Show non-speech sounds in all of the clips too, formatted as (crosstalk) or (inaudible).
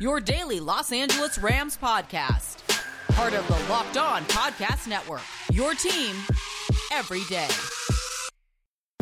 your daily Los Angeles Rams podcast. Part of the Locked On Podcast Network, your team every day.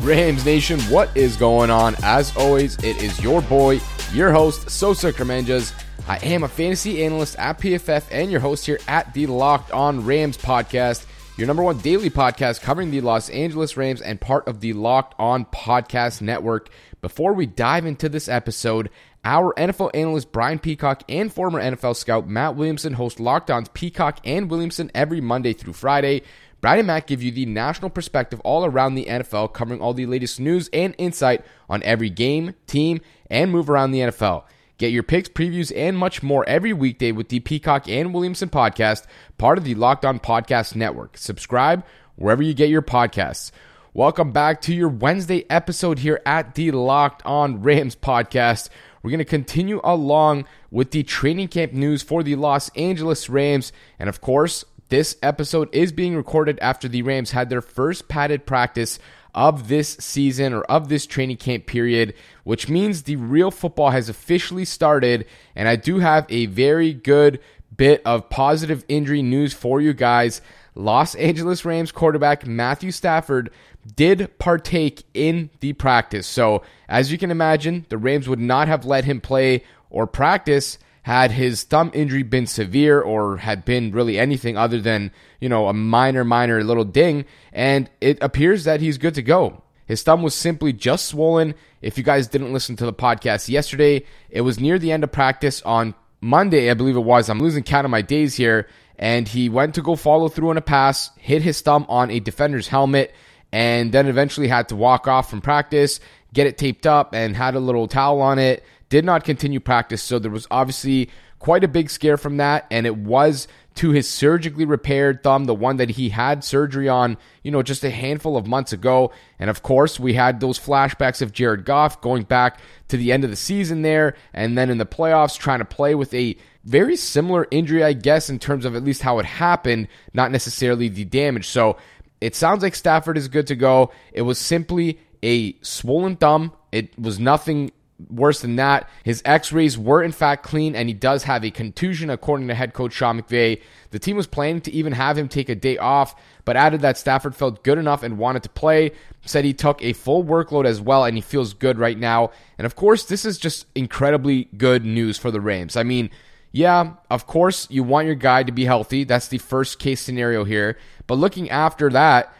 Rams Nation, what is going on? As always, it is your boy, your host, Sosa Kremenjas. I am a fantasy analyst at PFF and your host here at the Locked On Rams podcast, your number one daily podcast covering the Los Angeles Rams and part of the Locked On Podcast Network. Before we dive into this episode, our NFL analyst Brian Peacock and former NFL scout Matt Williamson host Locked On's Peacock and Williamson every Monday through Friday. Brian and Matt give you the national perspective all around the NFL, covering all the latest news and insight on every game, team, and move around the NFL. Get your picks, previews, and much more every weekday with the Peacock and Williamson podcast, part of the Locked On Podcast Network. Subscribe wherever you get your podcasts. Welcome back to your Wednesday episode here at the Locked On Rams podcast. We're going to continue along with the training camp news for the Los Angeles Rams. And of course, this episode is being recorded after the Rams had their first padded practice of this season or of this training camp period, which means the real football has officially started. And I do have a very good bit of positive injury news for you guys. Los Angeles Rams quarterback Matthew Stafford did partake in the practice. So, as you can imagine, the Rams would not have let him play or practice had his thumb injury been severe or had been really anything other than, you know, a minor, minor little ding, and it appears that he's good to go. His thumb was simply just swollen. If you guys didn't listen to the podcast yesterday, it was near the end of practice on Monday, I believe it was. I'm losing count of my days here. And he went to go follow through on a pass, hit his thumb on a defender's helmet, and then eventually had to walk off from practice, get it taped up, and had a little towel on it did not continue practice. So there was obviously quite a big scare from that. And it was to his surgically repaired thumb, the one that he had surgery on, you know, just a handful of months ago. And of course, we had those flashbacks of Jared Goff going back to the end of the season there, and then in the playoffs trying to play with a very similar injury, I guess, in terms of at least how it happened, not necessarily the damage. So it sounds like Stafford is good to go. It was simply a swollen thumb. It was nothing Worse than that, his x rays were in fact clean, and he does have a contusion, according to head coach Sean McVay. The team was planning to even have him take a day off, but added that Stafford felt good enough and wanted to play. Said he took a full workload as well, and he feels good right now. And of course, this is just incredibly good news for the Rams. I mean, yeah, of course, you want your guy to be healthy. That's the first case scenario here. But looking after that,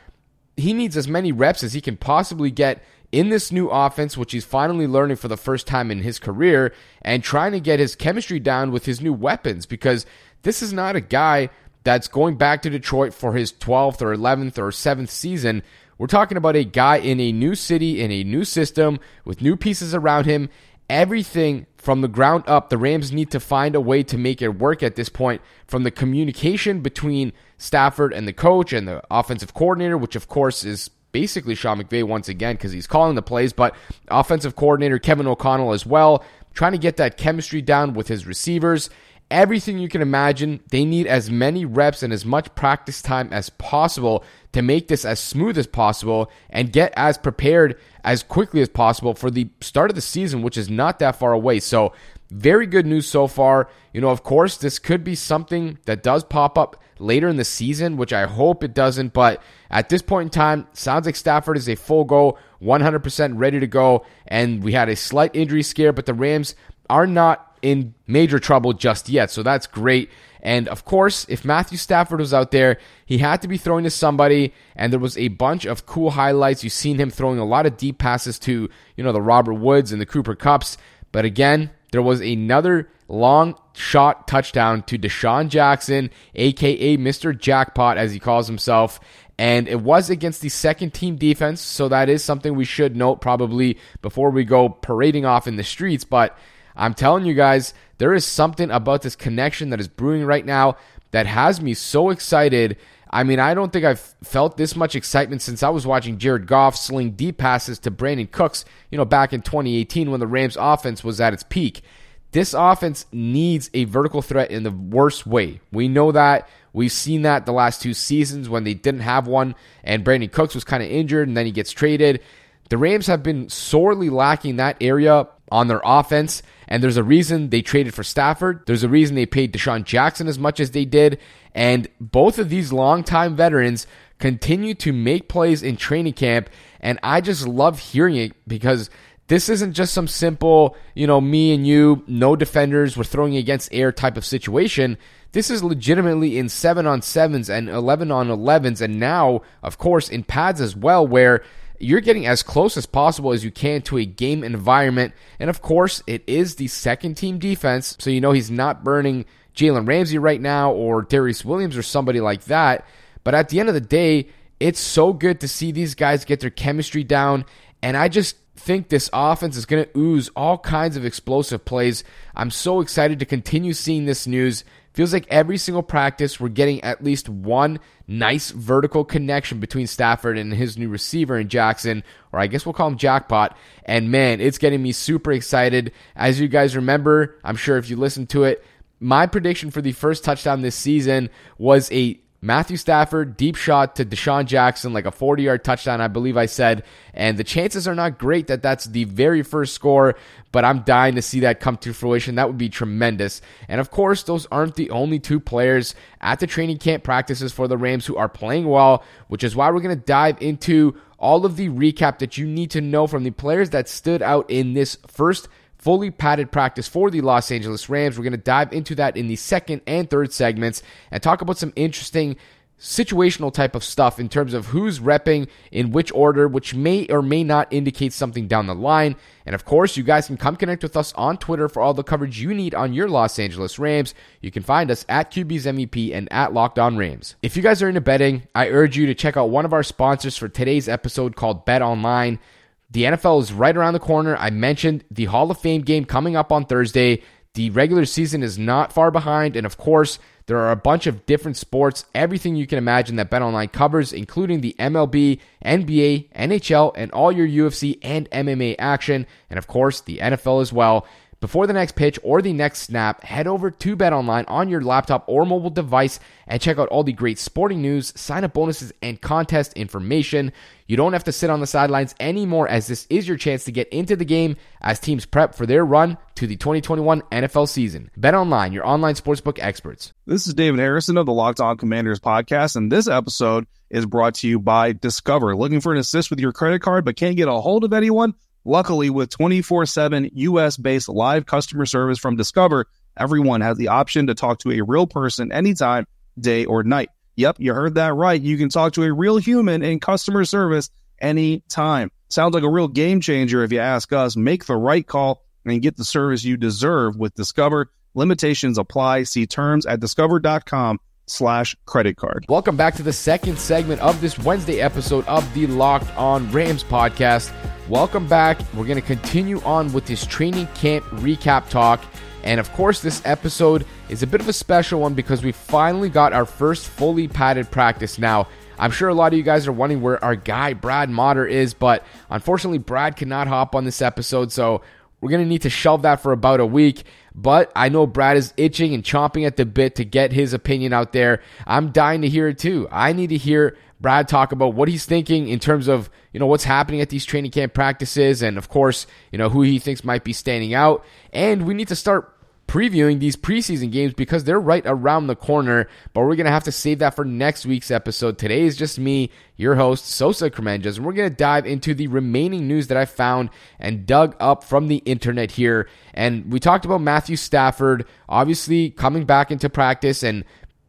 he needs as many reps as he can possibly get in this new offense, which he's finally learning for the first time in his career, and trying to get his chemistry down with his new weapons because this is not a guy that's going back to Detroit for his 12th or 11th or 7th season. We're talking about a guy in a new city, in a new system, with new pieces around him. Everything from the ground up, the Rams need to find a way to make it work at this point. From the communication between Stafford and the coach and the offensive coordinator, which of course is basically Sean McVay once again because he's calling the plays, but offensive coordinator Kevin O'Connell as well, trying to get that chemistry down with his receivers. Everything you can imagine, they need as many reps and as much practice time as possible to make this as smooth as possible and get as prepared as quickly as possible for the start of the season, which is not that far away. So, very good news so far. You know, of course, this could be something that does pop up later in the season, which I hope it doesn't. But at this point in time, sounds like Stafford is a full go, 100% ready to go. And we had a slight injury scare, but the Rams are not in major trouble just yet. So that's great. And of course, if Matthew Stafford was out there, he had to be throwing to somebody. And there was a bunch of cool highlights. You've seen him throwing a lot of deep passes to, you know, the Robert Woods and the Cooper Kupps. But again, there was another long shot touchdown to DeSean Jackson, aka Mr. Jackpot, as he calls himself. And it was against the second team defense, so that is something we should note probably before we go parading off in the streets. But I'm telling you guys, there is something about this connection that is brewing right now that has me so excited. I mean, I don't think I've felt this much excitement since I was watching Jared Goff sling deep passes to Brandin Cooks, you know, back in 2018 when the Rams offense was at its peak. This offense needs a vertical threat in the worst way. We know that. We've seen that the last two seasons when they didn't have one and Brandin Cooks was kind of injured and then he gets traded. The Rams have been sorely lacking that area on their offense, and there's a reason they traded for Stafford. There's a reason they paid DeSean Jackson as much as they did, and both of these longtime veterans continue to make plays in training camp, and I just love hearing it because this isn't just some simple, you know, me and you, no defenders, we're throwing against air type of situation. This is legitimately in 7 on 7s and 11 on 11s, and now, of course, in pads as well, where you're getting as close as possible as you can to a game environment. And of course, it is the second team defense, so you know he's not burning Jalen Ramsey right now or Darious Williams or somebody like that. But at the end of the day, it's so good to see these guys get their chemistry down. And I just think this offense is going to ooze all kinds of explosive plays. I'm so excited to continue seeing this news. Feels like every single practice we're getting at least one nice vertical connection between Stafford and his new receiver in Jackson, or I guess we'll call him Jackpot. And man, it's getting me super excited. As you guys remember, I'm sure if you listen to it, my prediction for the first touchdown this season was a Matthew Stafford, deep shot to DeSean Jackson, like a 40 yard touchdown, I believe I said. And the chances are not great that that's the very first score, but I'm dying to see that come to fruition. That would be tremendous. And of course, those aren't the only two players at the training camp practices for the Rams who are playing well, which is why we're going to dive into all of the recap that you need to know from the players that stood out in this first fully padded practice for the Los Angeles Rams. We're going to dive into that in the second and third segments and talk about some interesting situational type of stuff in terms of who's repping in which order, which may or may not indicate something down the line. And of course, you guys can come connect with us on Twitter for all the coverage you need on your Los Angeles Rams. You can find us at QB's MVP and at Locked On Rams. If you guys are into betting, I urge you to check out one of our sponsors for today's episode called Bet Online. The NFL is right around the corner. I mentioned the Hall of Fame game coming up on Thursday. The regular season is not far behind. And of course, there are a bunch of different sports, everything you can imagine that BetOnline covers, including the MLB, NBA, NHL, and all your UFC and MMA action. And of course, the NFL as well. Before the next pitch or the next snap, head over to BetOnline on your laptop or mobile device and check out all the great sporting news, sign up bonuses, and contest information. You don't have to sit on the sidelines anymore as this is your chance to get into the game as teams prep for their run to the 2021 NFL season. BetOnline, your online sportsbook experts. This is David Harrison of the Locked On Commanders podcast, and this episode is brought to you by Discover. Looking for an assist with your credit card but can't get a hold of anyone? Luckily, with 24 7 US based live customer service from Discover, everyone has the option to talk to a real person anytime, day or night. Yep, you heard that right. You can talk to a real human in customer service anytime. Sounds like a real game changer if you ask us. Make the right call and get the service you deserve with Discover. Limitations apply. See terms at discover.com slash credit card. Welcome back to the second segment of this Wednesday episode of the Locked On Rams podcast. Welcome back. We're going to continue on with this training camp recap talk. And of course, this episode is a bit of a special one because we finally got our first fully padded practice. Now, I'm sure a lot of you guys are wondering where our guy Brad Motter is, but unfortunately, Brad cannot hop on this episode, so we're going to need to shelve that for about a week. But I know Brad is itching and chomping at the bit to get his opinion out there. I'm dying to hear it too. I need to hear Brad talk about what he's thinking in terms of, you know, what's happening at these training camp practices and of course, you know, who he thinks might be standing out. And we need to start previewing these preseason games because they're right around the corner, but we're going to have to save that for next week's episode. Today is just me, your host, Sosa Kremenjas, and we're going to dive into the remaining news that I found and dug up from the internet here. And we talked about Matthew Stafford, obviously coming back into practice and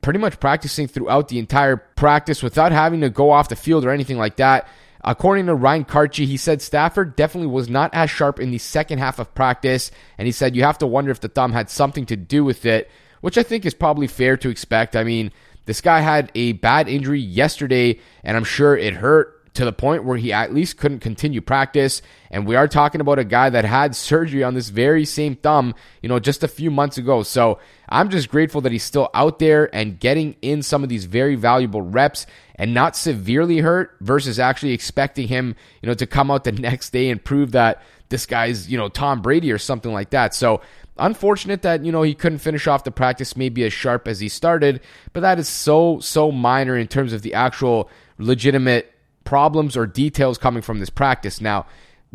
pretty much practicing throughout the entire practice without having to go off the field or anything like that. According to Ryan Kartje, he said Stafford definitely was not as sharp in the second half of practice, and he said you have to wonder if the thumb had something to do with it, which I think is probably fair to expect. I mean, this guy had a bad injury yesterday, and I'm sure it hurt to the point where he at least couldn't continue practice. And we are talking about a guy that had surgery on this very same thumb, you know, just a few months ago. So I'm just grateful that he's still out there and getting in some of these very valuable reps and not severely hurt versus actually expecting him, you know, to come out the (laughs) next day and prove that this guy's, you know, Tom Brady or something like that. So unfortunate that, you know, he couldn't finish off the practice maybe as sharp as he started, but that is so, so minor in terms of the actual legitimate problems or details coming from this practice. Now,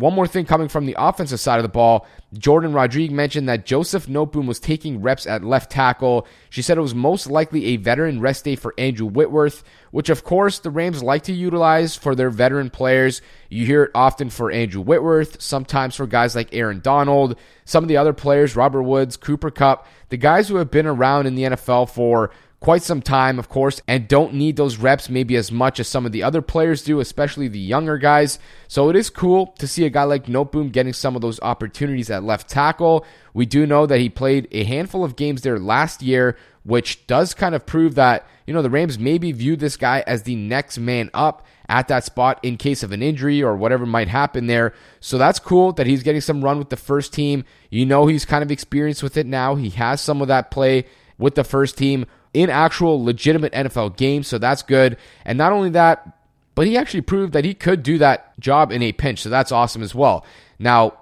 one more thing coming from the offensive side of the ball. Jordan Rodrigue mentioned that Joseph Noteboom was taking reps at left tackle. She said it was most likely a veteran rest day for Andrew Whitworth, which of course the Rams like to utilize for their veteran players. You hear it often for Andrew Whitworth, sometimes for guys like Aaron Donald, some of the other players, Robert Woods, Cooper Kupp, the guys who have been around in the NFL for quite some time, of course, and don't need those reps maybe as much as some of the other players do, especially the younger guys. So it is cool to see a guy like Noteboom getting some of those opportunities at left tackle. We do know that he played a handful of games there last year, which does kind of prove that, you know, the Rams maybe view this guy as the next man up at that spot in case of an injury or whatever might happen there. So that's cool that he's getting some run with the first team. You know, he's kind of experienced with it now. He has some of that play with the first team in actual legitimate NFL games, so that's good. And not only that, but he actually proved that he could do that job in a pinch, so that's awesome as well. Now,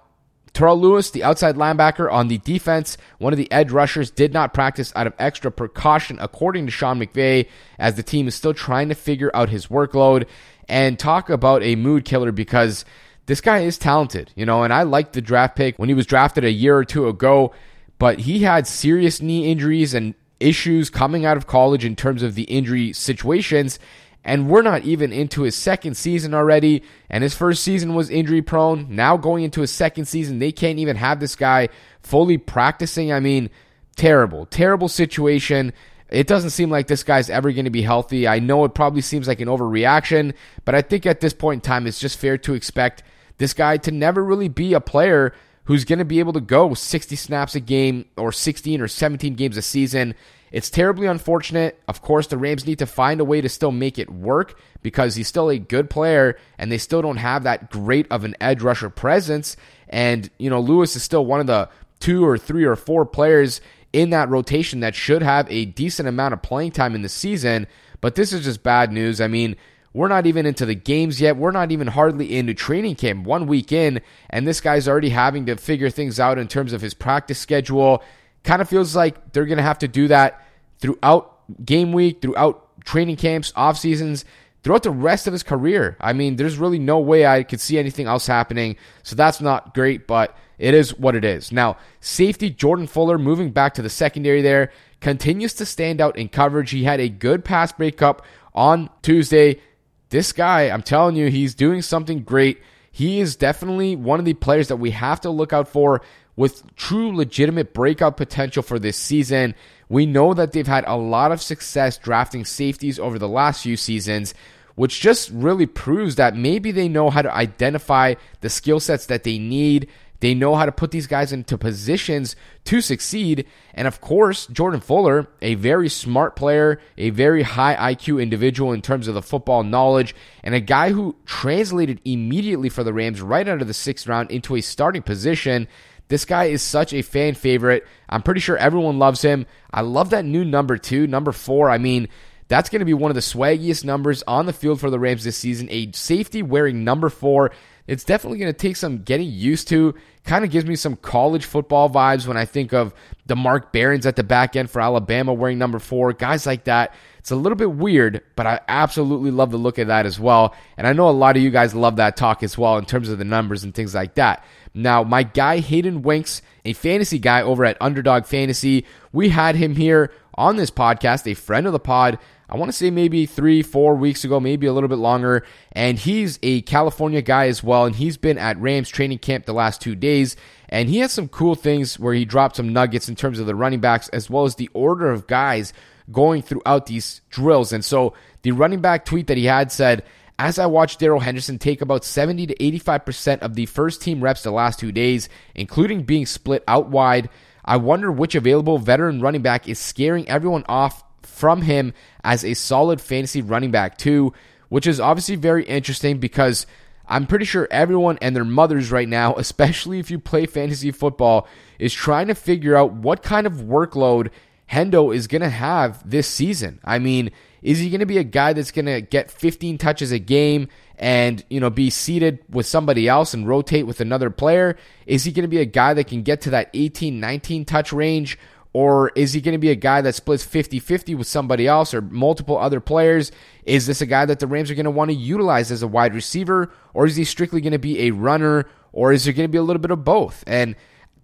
Terrell Lewis, the outside linebacker on the defense, one of the edge rushers, did not practice out of extra precaution, according to Sean McVay, as the team is still trying to figure out his workload. And talk about a mood killer because this guy is talented, you know, and I liked the draft pick when he was drafted a year or two ago, but he had serious knee injuries and issues coming out of college in terms of the injury situations. And we're not even into his second season already. And his first season was injury prone. Now going into his second season, they can't even have this guy fully practicing. I mean, terrible, terrible situation. It doesn't seem like this guy's ever going to be healthy. I know it probably seems like an overreaction, but I think at this point in time, it's just fair to expect this guy to never really be a player who's going to be able to go 60 snaps a game or 16 or 17 games a season. It's terribly unfortunate. Of course, the Rams need to find a way to still make it work because he's still a good player and they still don't have that great of an edge rusher presence. And, you know, Lewis is still one of the two or three or four players in that rotation that should have a decent amount of playing time in the season. But this is just bad news. I mean, we're not even into the games yet. We're not even hardly into training camp one week in, and this guy's already having to figure things out in terms of his practice schedule. Kind of feels like they're going to have to do that throughout game week, throughout training camps, off seasons, throughout the rest of his career. I mean, there's really no way I could see anything else happening. So that's not great, but it is what it is. Now, safety Jordan Fuller moving back to the secondary there continues to stand out in coverage. He had a good pass breakup on Tuesday this guy, I'm telling you, he's doing something great. He is definitely one of the players that we have to look out for with true legitimate breakout potential for this season. We know that they've had a lot of success drafting safeties over the last few seasons, which just really proves that maybe they know how to identify the skill sets that they need they know how to put these guys into positions to succeed. And of course, Jordan Fuller, a very smart player, a very high IQ individual in terms of the football knowledge, and a guy who translated immediately for the Rams right out of the sixth round into a starting position. This guy is such a fan favorite. I'm pretty sure everyone loves him. I love that new number two, number four. I mean, that's going to be one of the swaggiest numbers on the field for the Rams this season. A safety wearing number four. It's definitely going to take some getting used to. Kind of gives me some college football vibes when I think of the Mark Barrons at the back end for Alabama wearing number four, guys like that. It's a little bit weird, but I absolutely love the look of that as well. And I know a lot of you guys love that talk as well in terms of the numbers and things like that. Now, my guy Hayden Winks, a fantasy guy over at Underdog Fantasy, we had him here on this podcast, a friend of the pod. I want to say maybe three, four weeks ago, maybe a little bit longer. And he's a California guy as well. And he's been at Rams training camp the last two days. And he has some cool things where he dropped some nuggets in terms of the running backs as well as the order of guys going throughout these drills. And so the running back tweet that he had said, as I watched Darrell Henderson take about 70 to 85% of the first team reps the last two days, including being split out wide, I wonder which available veteran running back is scaring everyone off from him as a solid fantasy running back, too. which is obviously very interesting because I'm pretty sure everyone and their mothers right now, (laughs) especially if you play fantasy football, is trying to figure out what kind of workload Hendo is going to have this season. I mean, is he going to be a guy that's going to get 15 touches a game and, you know, be seated with somebody else and rotate with another player? Is he going to be a guy that can get to that 18, 19 touch range? Or is he going to be a guy that splits 50 50 with somebody else or multiple other players? Is this a guy that the Rams are going to want to utilize as a wide receiver? Or is he strictly going to be a runner? Or is there going to be a little bit of both? And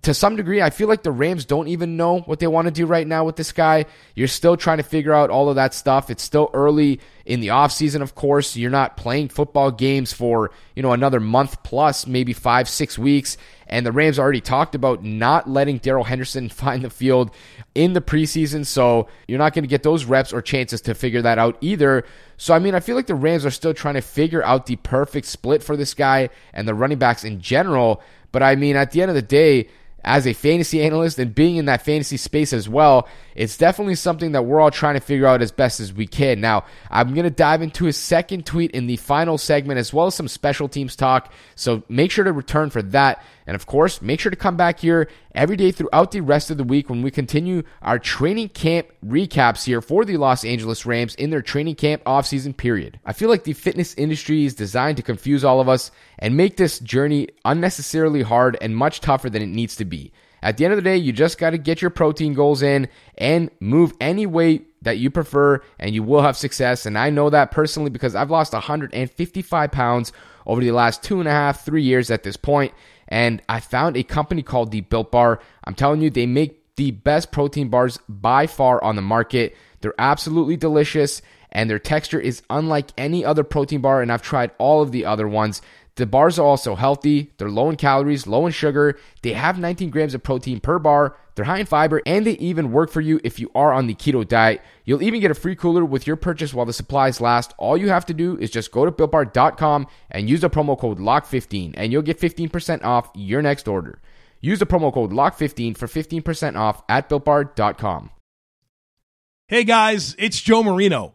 to some degree, I feel like the Rams don't even know what they want to do right now with this guy. You're still trying to figure out all of that stuff. It's still early in the offseason, of course. You're not playing football games for, you know, another month plus, maybe five, six weeks. And the Rams already talked about not letting Darrell Henderson (laughs) find the field in the preseason. So you're not going to get those reps or chances to figure that out either. So, I mean, I feel like the Rams are still trying to figure out the perfect split for this guy and the running backs in general. But I mean, at the end of the day, as a fantasy analyst and being in that fantasy space as well, it's definitely something that we're all trying to figure out as best as we can. Now, I'm going to dive into his second tweet in the final segment as well as some special teams talk. So make sure to return for that. And of course, make sure to come back here every day throughout the rest of the week when we continue our training camp recaps here for the Los Angeles Rams in their training camp offseason period. I feel like the fitness industry is designed to confuse all of us and make this journey unnecessarily hard and much tougher than it needs to be. At the end of the day, you just got to get your protein goals in and move any weight that you prefer, and you will have success. And I know that personally because I've lost 155 pounds over the last two and a half, three years at this point. And I found a company called the Built Bar. I'm telling you, they make the best protein bars by far on the market. They're absolutely delicious and their texture is unlike any other protein bar. And I've tried all of the other ones. The bars are also healthy. They're low in calories, low in sugar. They have 19 grams of protein per bar. They're high in fiber, and they even work for you if you are on the keto diet. You'll even get a free cooler with your purchase while the supplies last. All you have to do is just go to builtbar.com and use the promo code LOCK15, and you'll get 15% off your next order. Use the promo code LOCK15 for 15% off at builtbar.com. Hey guys, it's Joe Marino.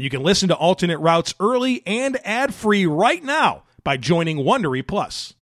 and you can listen to alternate routes early and ad free right now by joining Wondery Plus.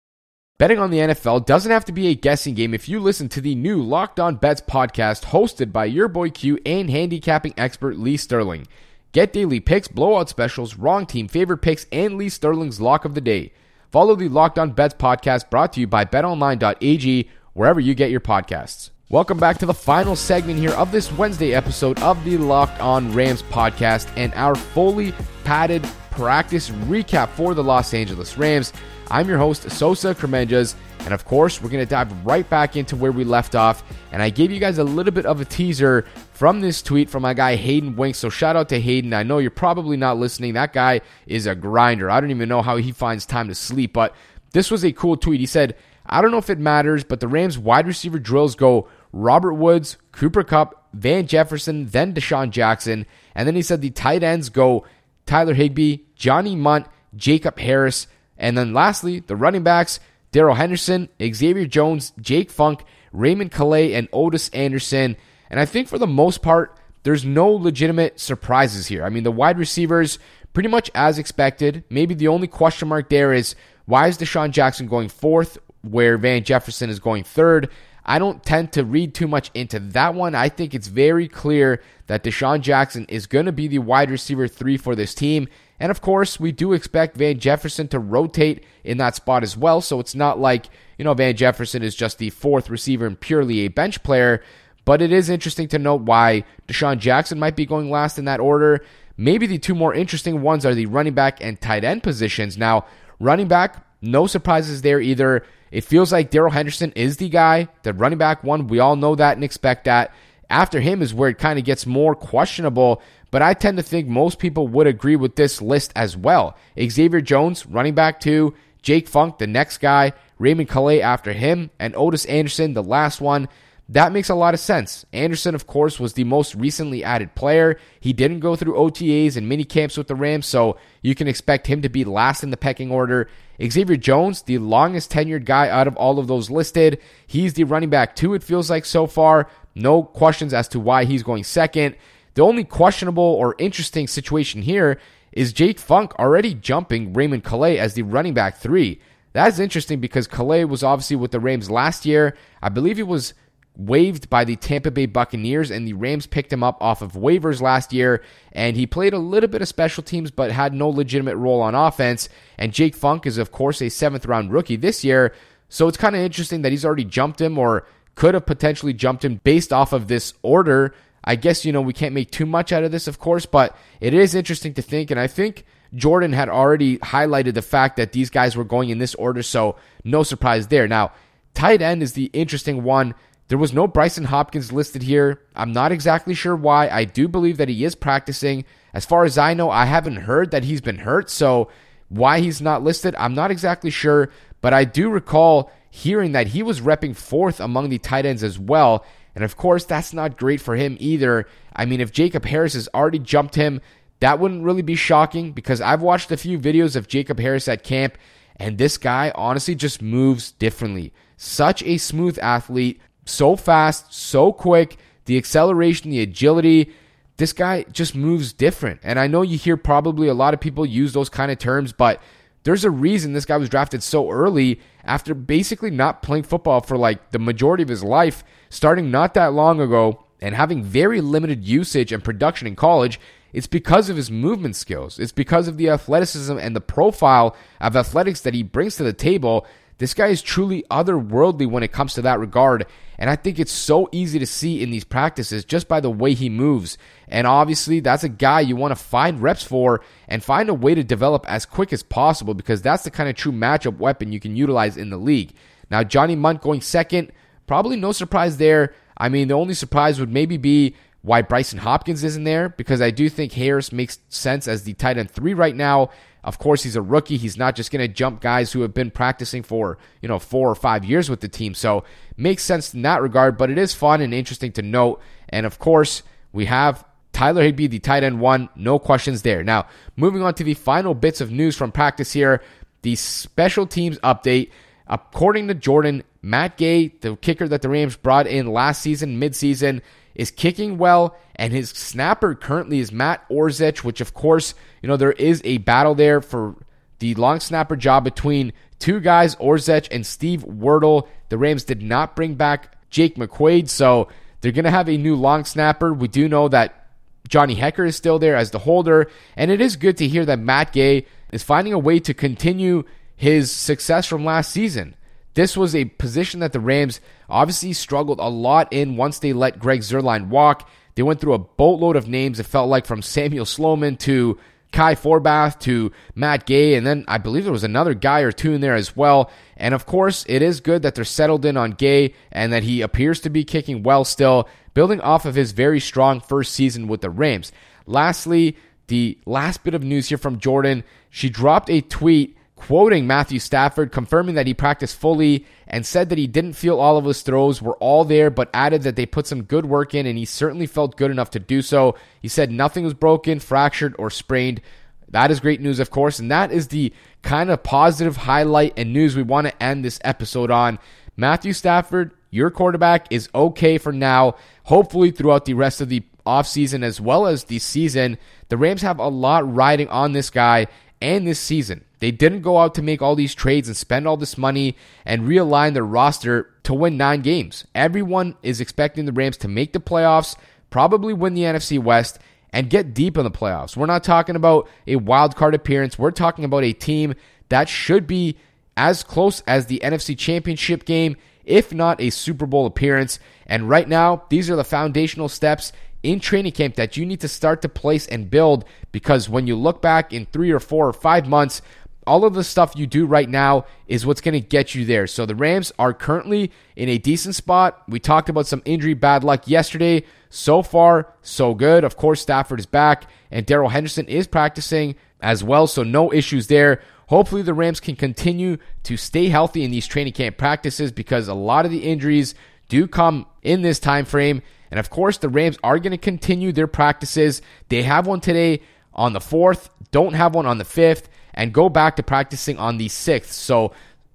Betting on the NFL doesn't have to be a guessing game if you listen to the new Locked On Bets podcast hosted by your boy Q and handicapping expert Lee Sterling. Get daily picks, blowout specials, wrong team favorite picks, and Lee Sterling's lock of the day. Follow the Locked On Bets podcast brought to you by betonline.ag wherever you get your podcasts. Welcome back to the final segment here of this Wednesday episode of the Locked On Rams podcast and our fully padded practice recap for the Los Angeles Rams. I'm your host, Sosa Kremenjas, and of course, we're going to dive right back into where we left off. And I gave you guys a little bit of a teaser from this tweet from my guy Hayden Wink. So shout out to Hayden. I know you're probably not listening. That guy is a grinder. I don't even know how he finds time to sleep, but this was a cool tweet. He said, I don't know if it matters, but the Rams wide receiver drills go Robert Woods, Cooper Kupp, Van Jefferson, then DeSean Jackson. And then he said the tight ends go Tyler Higbee, Johnny Mundt, Jacob Harris. And then lastly, the running backs, Darrell Henderson, Xavier Jones, Jake Funk, Raymond Calais, and Otis Anderson. And I think for the most part, there's no legitimate surprises here. I mean, the wide receivers, pretty much as expected. Maybe the only question mark there is why is DeSean Jackson going fourth, where Van Jefferson is going third? I don't tend to read too much into that one. I think it's very clear that DeSean Jackson is going to be the wide receiver three for this team. And of course, we do expect Van Jefferson to rotate in that spot as well. So it's not like, you know, Van Jefferson is just the fourth receiver and purely a bench player. But it is interesting to note why DeSean Jackson might be going last in that order. Maybe the two more interesting ones are the running back and tight end positions. Now, running back, no surprises there either. It feels like Darrell Henderson is the guy, the running back one. We all know that and expect that. After him is where it kind of gets more questionable, but I tend to think most people would agree with this list as well. Xavier Jones, running back two, Jake Funk, the next guy, Raymond Calais after him, and Otis Anderson, the last one. That makes a lot of sense. Anderson, of course, was the most recently added player. He didn't go through OTAs and mini camps with the Rams, so you can expect him to be last in the pecking order. Xavier Jones, the longest tenured guy out of all of those listed. He's the running back two, it feels like so far. No questions as to why he's going second. The only questionable or interesting situation here is Jake Funk already jumping Raymond Calais as the running back three. That's interesting because Calais was obviously with the Rams last year. I believe he was waived by the Tampa Bay Buccaneers, and the Rams picked him up off of waivers last year. And he played a little bit of special teams, but had no legitimate role on offense. And Jake Funk is, of course, a seventh round rookie this year. So it's kind of interesting that he's already jumped him or could have potentially jumped him based off of this order. I guess, you know, we can't make too much out of this, of course, but it is interesting to think. And I think Jordan had already highlighted the fact that these guys were going in this order, so no surprise there. Now, tight end is the interesting one. There was no Brycen Hopkins listed here. I'm not exactly sure why. I do believe that he is practicing. As far as I know, I haven't heard that he's been hurt. So why he's not listed, I'm not exactly sure. But I do recall hearing that he was repping fourth among the tight ends as well. And of course, that's not great for him either. I mean, if Jacob Harris has already jumped him, that wouldn't really be shocking because I've watched a few videos of Jacob Harris at camp, and this guy honestly just moves differently. Such a smooth athlete so fast, so quick, the acceleration, the agility. This guy just moves different. And I know you hear probably a lot of people use those kind of terms, but there's a reason this guy was drafted so early after basically not playing football for like the majority of his life, starting not that long ago and having very limited usage and production in college. It's because of his movement skills. It's because of the athleticism and the profile of athletics that he brings to the table this guy is truly otherworldly when it comes to that regard. And I think it's so easy to see in these practices just by the way he moves. And obviously, that's a guy you want to find reps for and find a way to develop as quick as possible because that's the kind of true matchup weapon you can utilize in the league. Now, Johnny Mundt going second, probably no surprise there. I mean, the only surprise would maybe be why Brycen Hopkins isn't there because I do think Harris makes sense as the tight end three right now. Of course, he's a rookie. He's not just going to jump guys who have been practicing for, you know, four or five years with the team. So makes sense in that regard, but it is fun and interesting to note. And of course, we have Tyler Higbee, the tight end one. No questions there. Now, moving on to the final bits of news from practice here. The special teams update. According to Jordan, Matt Gay, the kicker that the Rams brought in last season, midseason, is kicking well, and his snapper currently is Matt Orzech, which of course, you know, there is a battle there for the long snapper job between two guys, Orzech and Steve Wirtel. The Rams did not bring back Jake McQuaide, so they're going to have a new long snapper. We do know that Johnny Hekker is still there as the holder, and it is good to hear that Matt Gay is finding a way to continue his success from last season. This was a position that the Rams obviously struggled a lot in once they let Greg Zuerlein walk. They went through a boatload of names, it felt like from Samuel Sloman to Kai Forbath to Matt Gay, and then I believe there was another guy or two in there as well. And of course, it is good that they're settled in on Gay and that he appears to be kicking well still, building off of his very strong first season with the Rams. Lastly, the last bit of news here from Jordan. She dropped a tweet quoting Matthew Stafford, confirming that he practiced fully and said that he didn't feel all of his throws were all there, but added that they put some good work in and he certainly felt good enough to do so. He said nothing was broken, fractured, or sprained. That is great news, of course, and that is the kind of positive highlight and news we want to end this episode on. Matthew Stafford, your quarterback, is okay for now. Hopefully, throughout the rest of the offseason as well as the season, the Rams have a lot riding on this guy and this season. They didn't go out to make all these trades and spend all this money and realign their roster to win nine games. Everyone is expecting the Rams to make the playoffs, probably win the NFC West, and get deep in the playoffs. We're not talking about a wild card appearance. We're talking about a team that should be as close as the NFC Championship game, if not a Super Bowl appearance. And right now, these are the foundational steps in training camp that you need to start to place and build because when you look back in three or four or five months, all of the stuff you do right now is what's going to get you there. So the Rams are currently in a decent spot. We talked about some injury bad luck yesterday. So far, so good. Of course, Stafford is back and Darrell Henderson is practicing as well, so no issues there. Hopefully, the Rams can continue to stay healthy in these training camp practices because a lot of the injuries do come in this time frame. And of course, the Rams are going to continue their practices. They have one today on the 4th, don't have one on the 5th, and go back to practicing on the 6th. So,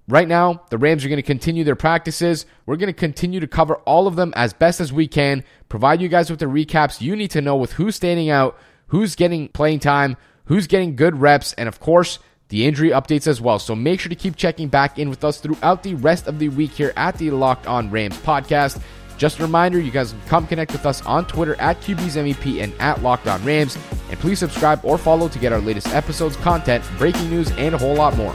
right now, the Rams are going to continue their practices. We're going to continue to cover all of them as best as we can, provide you guys with the recaps you need to know with who's standing out, who's getting playing time, who's getting good reps, and of course, the injury updates as well. So make sure to keep checking back in with us throughout the rest of the week here at the Locked On Rams podcast. Just a reminder, you guys can come connect with us on Twitter at QBsMVP and at Locked On Rams. And please subscribe or follow to get our latest episodes, content, breaking news, and a whole lot more.